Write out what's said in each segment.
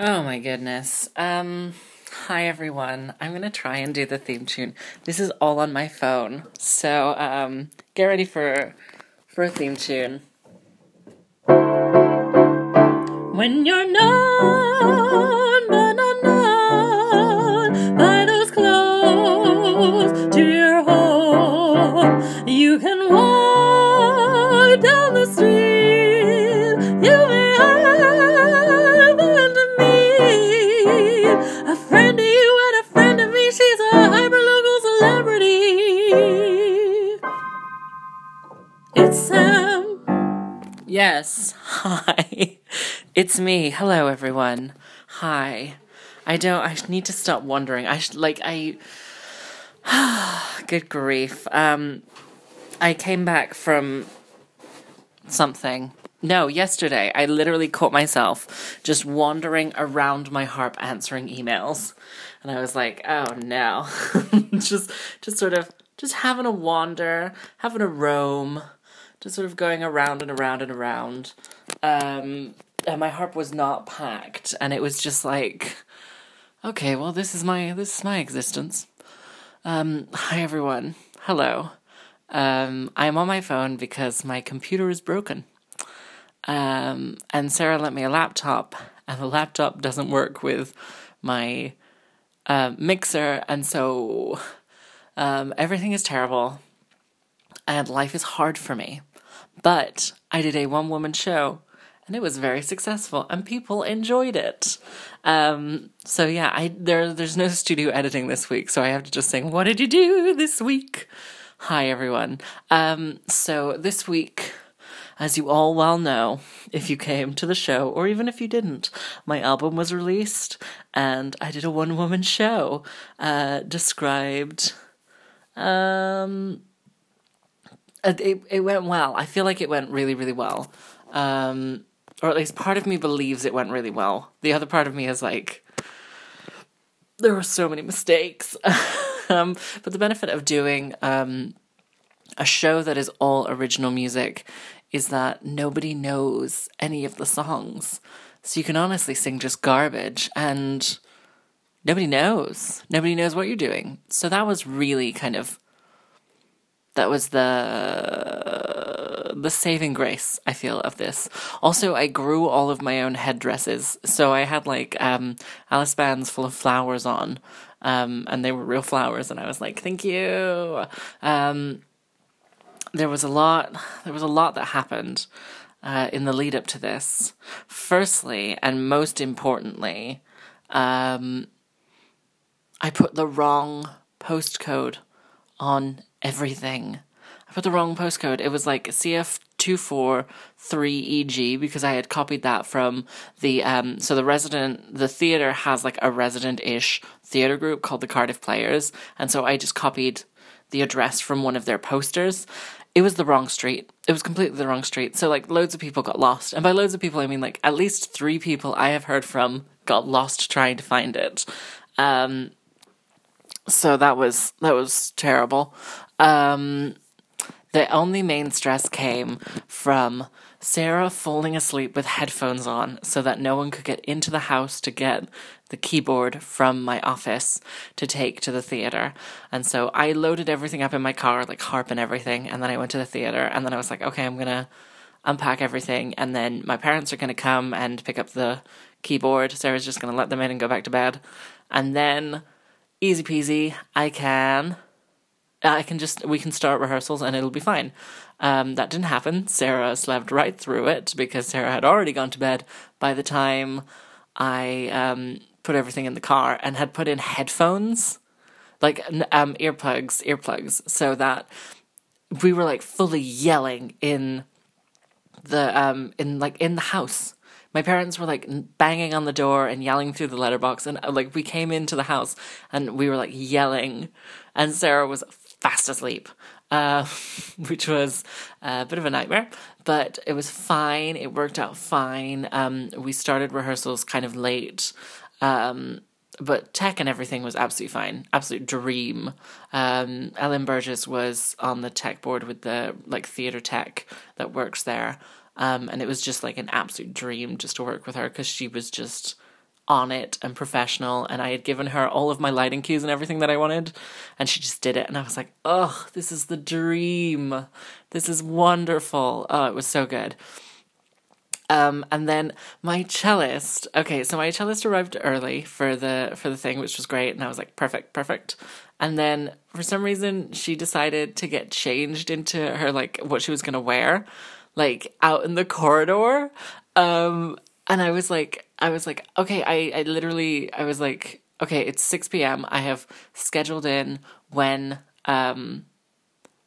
Oh my goodness. Um hi everyone. I'm to try and do the theme tune. This is all on my phone. So, um get ready for for a theme tune. When you're not It's Sam. Yes. Hi. It's me. Hello, everyone. Hi. I don't. I need to stop wondering. I should, like. I. Good grief. Um, I came back from something. No, yesterday I literally caught myself just wandering around my harp answering emails, and I was like, "Oh no!" just, just sort of, just having a wander, having a roam, just sort of going around and around and around. Um, and my harp was not packed, and it was just like, okay, well, this is my this is my existence. Um, hi everyone, hello. Um, I'm on my phone because my computer is broken. Um, and Sarah lent me a laptop, and the laptop doesn't work with my uh, mixer, and so um, everything is terrible, and life is hard for me. But I did a one woman show, and it was very successful, and people enjoyed it. Um, so yeah, I there there's no studio editing this week, so I have to just sing. What did you do this week? Hi everyone. Um, so this week as you all well know, if you came to the show, or even if you didn't, my album was released and I did a one woman show uh, described. Um, it, it went well. I feel like it went really, really well. Um, or at least part of me believes it went really well. The other part of me is like, there were so many mistakes. um, but the benefit of doing um, a show that is all original music is that nobody knows any of the songs. So you can honestly sing just garbage and nobody knows. Nobody knows what you're doing. So that was really kind of that was the the saving grace I feel of this. Also, I grew all of my own headdresses, so I had like um, Alice bands full of flowers on, um, and they were real flowers, and I was like, "Thank you." Um, there was a lot there was a lot that happened uh, in the lead up to this. Firstly, and most importantly, um, I put the wrong postcode on everything. I put the wrong postcode. It was like CF two four three EG because I had copied that from the um so the resident the theater has like a resident ish theater group called the Cardiff Players and so I just copied the address from one of their posters it was the wrong street. It was completely the wrong street. So like loads of people got lost. And by loads of people I mean like at least 3 people I have heard from got lost trying to find it. Um so that was that was terrible. Um the only main stress came from Sarah falling asleep with headphones on so that no one could get into the house to get the keyboard from my office to take to the theater. And so I loaded everything up in my car, like harp and everything, and then I went to the theater and then I was like, okay, I'm gonna unpack everything and then my parents are gonna come and pick up the keyboard. Sarah's just gonna let them in and go back to bed. And then easy peasy, I can I can just we can start rehearsals and it'll be fine. Um, that didn't happen. Sarah slept right through it because Sarah had already gone to bed by the time I um, put everything in the car and had put in headphones, like um, earplugs, earplugs, so that we were like fully yelling in the um in like in the house. My parents were like banging on the door and yelling through the letterbox, and like we came into the house and we were like yelling, and Sarah was fast asleep, uh, which was a bit of a nightmare, but it was fine. It worked out fine. Um, we started rehearsals kind of late. Um, but tech and everything was absolutely fine. Absolute dream. Um, Ellen Burgess was on the tech board with the like theater tech that works there. Um, and it was just like an absolute dream just to work with her because she was just on it and professional and I had given her all of my lighting cues and everything that I wanted and she just did it and I was like, "Oh, this is the dream. This is wonderful." Oh, it was so good. Um, and then my cellist. Okay, so my cellist arrived early for the for the thing, which was great, and I was like, perfect, perfect. And then for some reason, she decided to get changed into her like what she was gonna wear, like out in the corridor. Um, and I was like, I was like, okay, I, I literally, I was like, okay, it's six p.m. I have scheduled in when um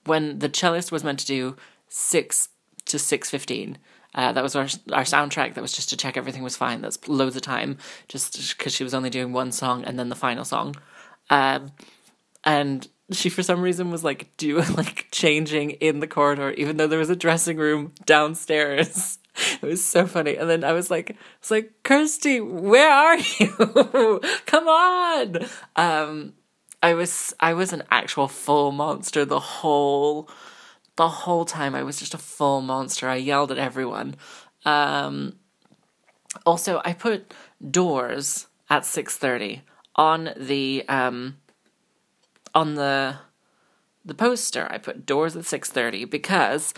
when the cellist was meant to do six to six fifteen uh, that was our our soundtrack. That was just to check everything was fine. That's loads of time, just because she was only doing one song and then the final song. Um, and she for some reason was like doing like changing in the corridor, even though there was a dressing room downstairs. It was so funny. And then I was like, it's like, Kirsty, where are you? Come on. Um, I was I was an actual full monster the whole the whole time I was just a full monster. I yelled at everyone. Um, also, I put doors at six thirty on the um, on the the poster. I put doors at six thirty because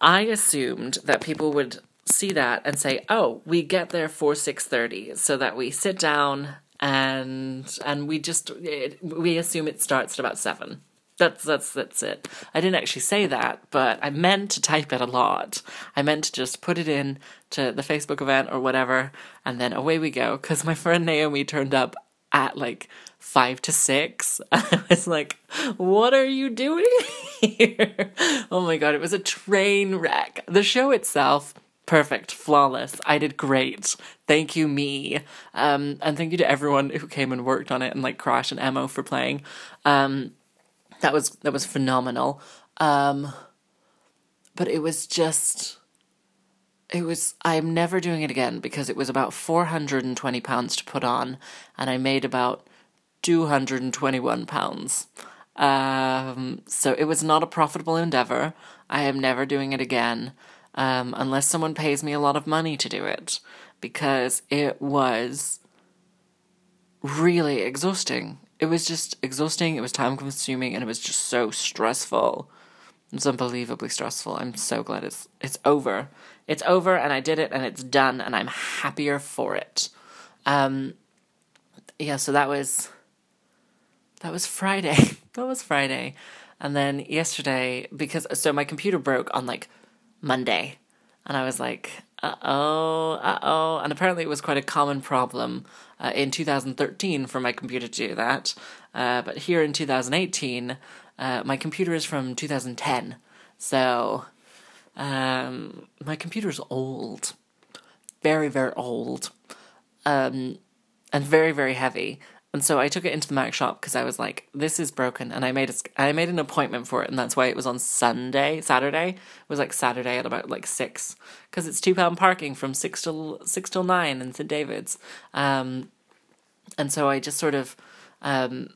I assumed that people would see that and say, "Oh, we get there for six thirty, so that we sit down." And and we just it, we assume it starts at about seven that's that's that's it. I didn't actually say that, but I meant to type it a lot. I meant to just put it in to the Facebook event or whatever, and then away we go. Because my friend Naomi turned up at like five to six. I was like, "What are you doing here?" oh my god, it was a train wreck. The show itself perfect, flawless. I did great. Thank you, me. Um, and thank you to everyone who came and worked on it, and like Crash and Emo for playing. Um, that was that was phenomenal. Um, but it was just it was I'm never doing it again because it was about 420 pounds to put on and I made about 221 pounds. Um, so it was not a profitable endeavor. I am never doing it again um, unless someone pays me a lot of money to do it because it was really exhausting it was just exhausting, it was time consuming, and it was just so stressful. It's unbelievably stressful. I'm so glad it's it's over. It's over and I did it and it's done and I'm happier for it. Um yeah, so that was that was Friday. that was Friday. And then yesterday because so my computer broke on like Monday and I was like, uh oh, uh oh. And apparently it was quite a common problem uh, in 2013 for my computer to do that. Uh, but here in 2018, uh, my computer is from 2010. So um, my computer's old. Very, very old. Um, and very, very heavy. And so I took it into the Mac shop because I was like, "This is broken," and I made a, I made an appointment for it, and that's why it was on Sunday, Saturday. It was like Saturday at about like six, because it's two pound parking from six till six till nine in St David's. Um, and so I just sort of, um,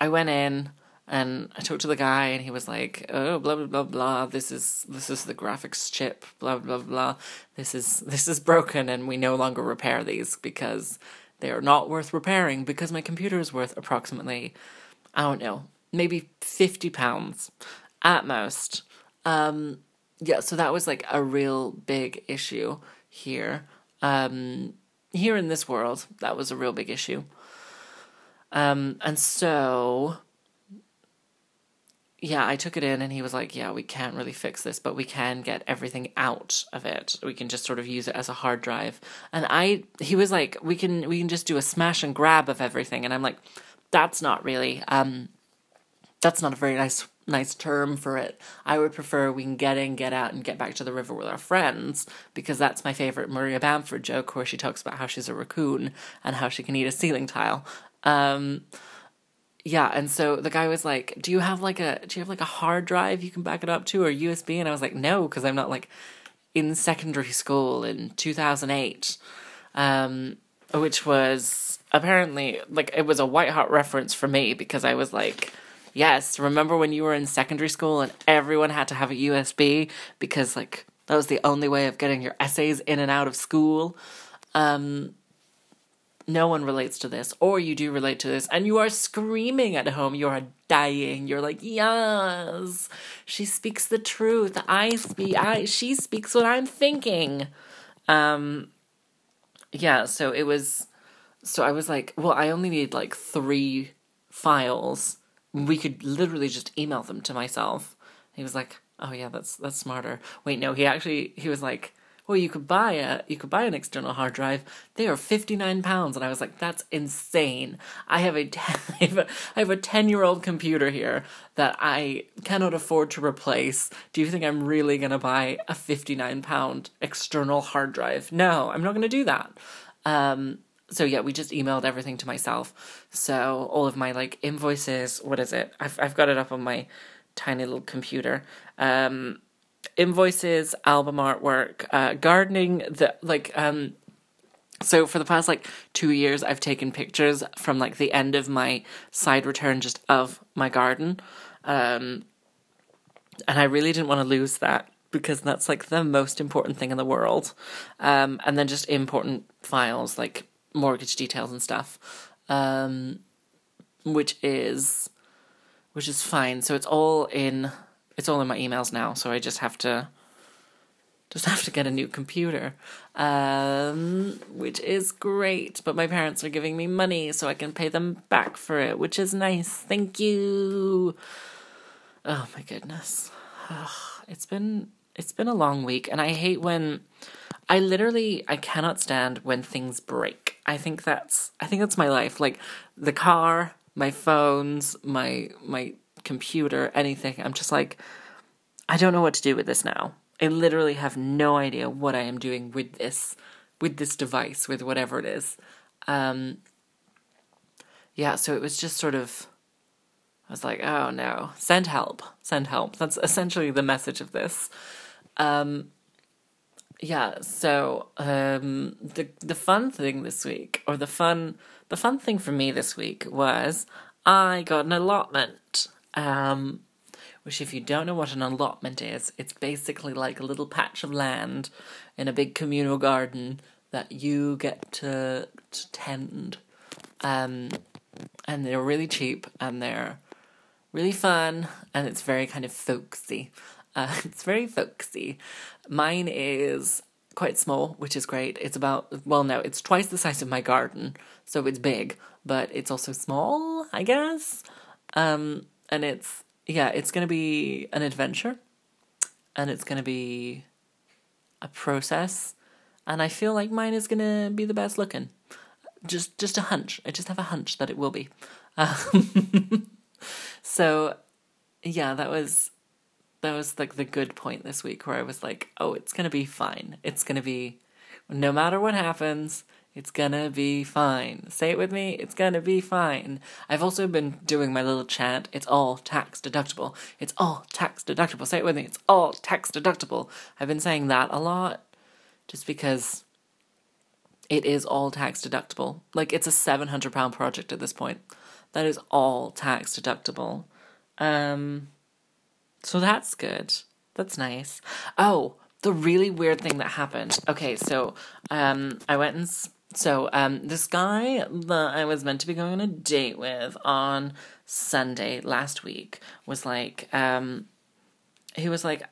I went in and I talked to the guy, and he was like, "Oh, blah blah blah blah. This is this is the graphics chip. Blah blah blah. This is this is broken, and we no longer repair these because." They are not worth repairing because my computer is worth approximately, I don't know, maybe 50 pounds at most. Um, yeah, so that was like a real big issue here. Um, here in this world, that was a real big issue. Um, and so yeah, I took it in and he was like, yeah, we can't really fix this, but we can get everything out of it. We can just sort of use it as a hard drive. And I he was like, we can we can just do a smash and grab of everything. And I'm like, that's not really um that's not a very nice nice term for it. I would prefer we can get in, get out, and get back to the river with our friends because that's my favorite Maria Bamford joke where she talks about how she's a raccoon and how she can eat a ceiling tile. Um, yeah, and so the guy was like, "Do you have like a do you have like a hard drive you can back it up to or USB?" And I was like, "No, because I'm not like in secondary school in 2008." Um, which was apparently like it was a white hot reference for me because I was like, "Yes, remember when you were in secondary school and everyone had to have a USB because like that was the only way of getting your essays in and out of school?" Um no one relates to this, or you do relate to this, and you are screaming at home, you are dying. You're like, yes, she speaks the truth. I speak. I she speaks what I'm thinking. Um, yeah. So it was. So I was like, well, I only need like three files. We could literally just email them to myself. He was like, oh yeah, that's that's smarter. Wait, no, he actually he was like well, you could buy a you could buy an external hard drive. They are fifty nine pounds, and I was like, that's insane. I have a I have a, I have a ten year old computer here that I cannot afford to replace. Do you think I'm really gonna buy a fifty nine pound external hard drive? No, I'm not gonna do that. Um, so yeah, we just emailed everything to myself. So all of my like invoices, what is it? I've I've got it up on my tiny little computer. Um, invoices, album artwork, uh, gardening, the like um so for the past like two years I've taken pictures from like the end of my side return just of my garden. Um and I really didn't want to lose that because that's like the most important thing in the world. Um and then just important files like mortgage details and stuff. Um which is which is fine. So it's all in it's all in my emails now, so I just have to just have to get a new computer, um, which is great. But my parents are giving me money so I can pay them back for it, which is nice. Thank you. Oh my goodness, it's been it's been a long week, and I hate when I literally I cannot stand when things break. I think that's I think that's my life. Like the car, my phones, my my computer, anything. I'm just like, I don't know what to do with this now. I literally have no idea what I am doing with this, with this device, with whatever it is. Um, yeah, so it was just sort of, I was like, oh no, send help, send help. That's essentially the message of this. Um, yeah, so um, the the fun thing this week, or the fun the fun thing for me this week was I got an allotment. Um, which, if you don't know what an allotment is, it's basically like a little patch of land in a big communal garden that you get to, to tend. Um, and they're really cheap and they're really fun and it's very kind of folksy. Uh, it's very folksy. Mine is quite small, which is great. It's about, well, no, it's twice the size of my garden, so it's big, but it's also small, I guess. Um, and it's yeah, it's going to be an adventure and it's going to be a process and I feel like mine is going to be the best looking. Just just a hunch. I just have a hunch that it will be. Um, so yeah, that was that was like the good point this week where I was like, "Oh, it's going to be fine. It's going to be no matter what happens, it's gonna be fine. Say it with me. It's gonna be fine. I've also been doing my little chant. It's all tax deductible. It's all tax deductible. Say it with me. It's all tax deductible. I've been saying that a lot just because it is all tax deductible. Like it's a 700 pound project at this point. That is all tax deductible. Um so that's good. That's nice. Oh, the really weird thing that happened. Okay, so um I went and so, um, this guy that I was meant to be going on a date with on Sunday last week was like, um, he was like,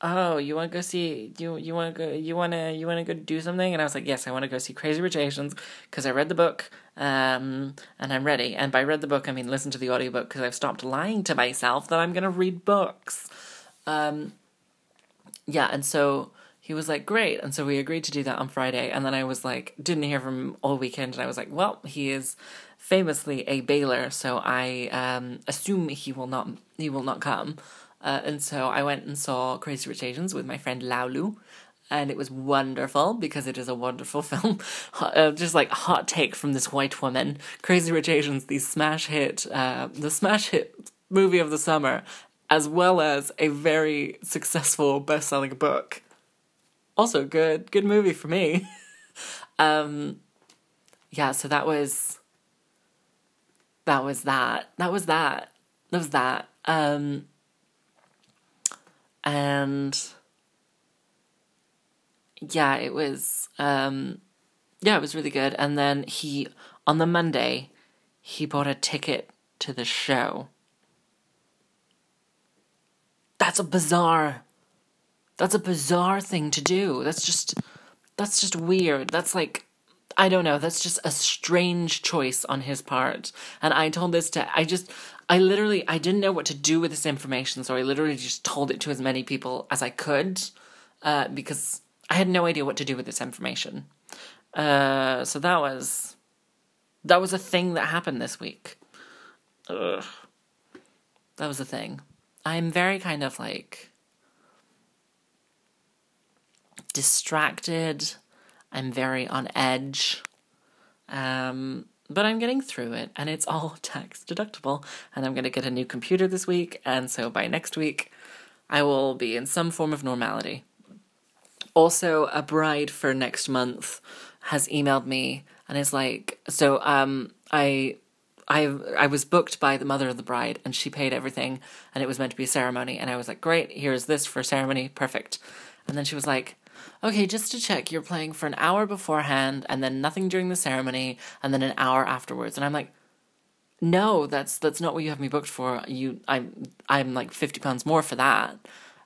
"Oh, you want to go see you you want to go you want to you want to go do something?" And I was like, "Yes, I want to go see Crazy Rich Asians because I read the book um, and I'm ready." And by read the book, I mean listen to the audiobook because I've stopped lying to myself that I'm going to read books. Um, yeah, and so he was like, great. And so we agreed to do that on Friday. And then I was like, didn't hear from him all weekend. And I was like, well, he is famously a bailer. So I um, assume he will not, he will not come. Uh, and so I went and saw Crazy Rich Asians with my friend Laulu. And it was wonderful because it is a wonderful film. uh, just like hot take from this white woman. Crazy Rich Asians, the smash hit, uh, the smash hit movie of the summer, as well as a very successful best selling book also good good movie for me um yeah so that was that was that that was that that was that um and yeah it was um yeah, it was really good. And then he, on the Monday, he bought a ticket to the show. That's a bizarre, that's a bizarre thing to do. That's just, that's just weird. That's like, I don't know. That's just a strange choice on his part. And I told this to, I just, I literally, I didn't know what to do with this information. So I literally just told it to as many people as I could uh, because I had no idea what to do with this information. Uh, so that was, that was a thing that happened this week. Ugh. That was a thing. I'm very kind of like distracted I'm very on edge. Um, but I'm getting through it, and it's all tax deductible. And I'm going to get a new computer this week, and so by next week, I will be in some form of normality. Also, a bride for next month has emailed me and is like, so um, I I I was booked by the mother of the bride and she paid everything and it was meant to be a ceremony and I was like, Great, here's this for ceremony, perfect. And then she was like, okay, just to check, you're playing for an hour beforehand and then nothing during the ceremony and then an hour afterwards. And I'm like, no, that's that's not what you have me booked for. You I'm I'm like 50 pounds more for that.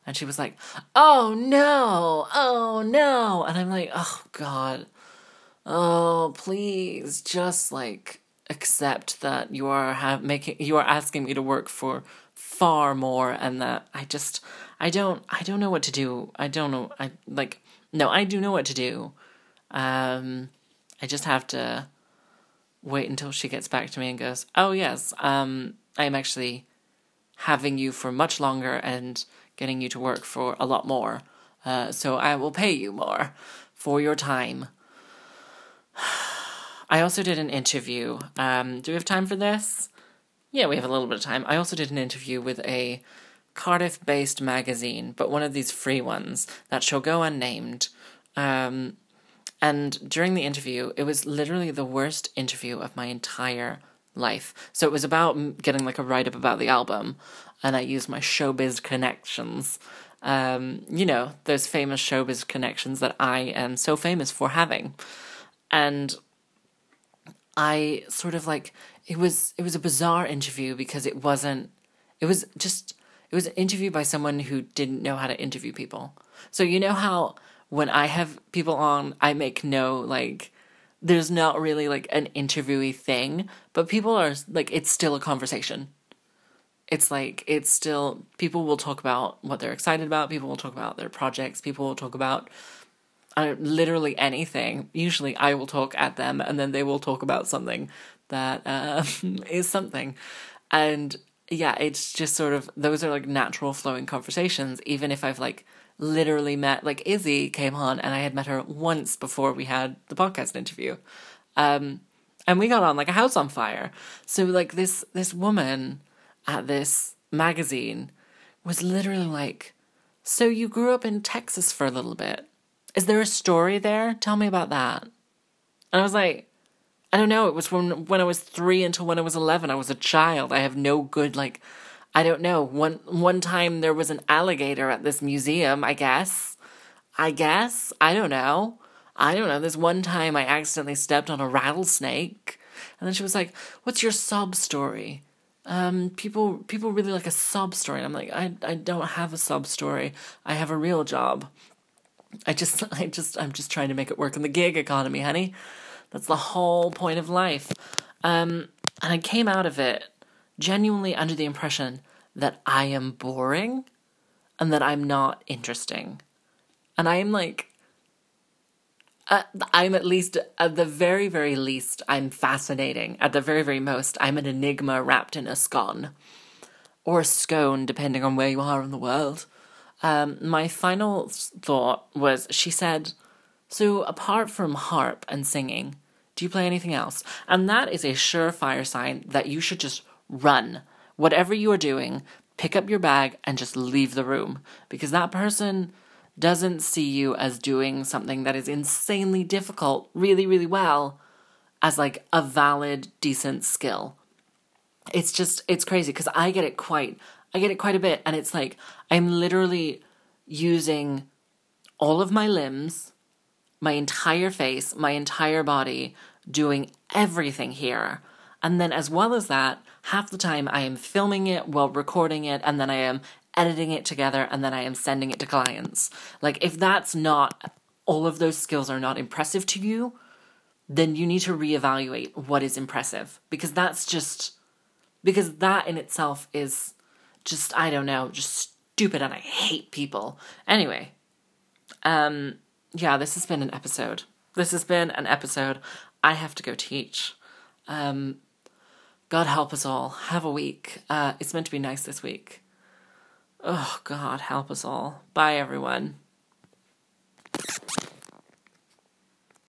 And she was like, "Oh no. Oh no." And I'm like, "Oh god. Oh, please just like accept that you are have making you are asking me to work for far more and that I just I don't I don't know what to do. I don't know I like no, I do know what to do. Um, I just have to wait until she gets back to me and goes, "Oh yes, um, I'm actually having you for much longer and getting you to work for a lot more. Uh, so I will pay you more for your time." I also did an interview. Um, do we have time for this? Yeah, we have a little bit of time. I also did an interview with a Cardiff based magazine, but one of these free ones that shall go unnamed. Um, and during the interview, it was literally the worst interview of my entire life. So it was about getting like a write up about the album, and I used my showbiz connections. Um, you know, those famous showbiz connections that I am so famous for having. And I sort of like it was it was a bizarre interview because it wasn't it was just it was an interview by someone who didn't know how to interview people. So you know how when I have people on, I make no like there's not really like an interviewee thing, but people are like it's still a conversation. It's like it's still people will talk about what they're excited about, people will talk about their projects, people will talk about uh, literally anything. Usually I will talk at them and then they will talk about something that uh, is something. And yeah, it's just sort of those are like natural flowing conversations, even if I've like literally met like Izzy came on and I had met her once before we had the podcast interview. Um and we got on like a house on fire. So like this this woman at this magazine was literally like, So you grew up in Texas for a little bit. Is there a story there? Tell me about that. And I was like, I don't know. It was from when I was three until when I was eleven. I was a child. I have no good like. I don't know. One one time there was an alligator at this museum. I guess. I guess. I don't know. I don't know. This one time I accidentally stepped on a rattlesnake, and then she was like, "What's your sob story?" Um, people people really like a sob story. And I'm like, I I don't have a sob story. I have a real job. I just I just I'm just trying to make it work in the gig economy, honey. That's the whole point of life. Um, and I came out of it genuinely under the impression that I am boring and that I'm not interesting. And I am like, uh, I'm at least, at the very, very least, I'm fascinating. At the very, very most, I'm an enigma wrapped in a scone or a scone, depending on where you are in the world. Um, my final thought was she said, so, apart from harp and singing, do you play anything else? And that is a surefire sign that you should just run. Whatever you are doing, pick up your bag and just leave the room because that person doesn't see you as doing something that is insanely difficult really, really well as like a valid, decent skill. It's just, it's crazy because I get it quite, I get it quite a bit. And it's like, I'm literally using all of my limbs my entire face, my entire body, doing everything here. And then, as well as that, half the time I am filming it while recording it, and then I am editing it together, and then I am sending it to clients. Like, if that's not, all of those skills are not impressive to you, then you need to reevaluate what is impressive because that's just, because that in itself is just, I don't know, just stupid, and I hate people. Anyway, um, yeah, this has been an episode. This has been an episode. I have to go teach. Um, God help us all. Have a week. Uh, it's meant to be nice this week. Oh, God, help us all. Bye, everyone.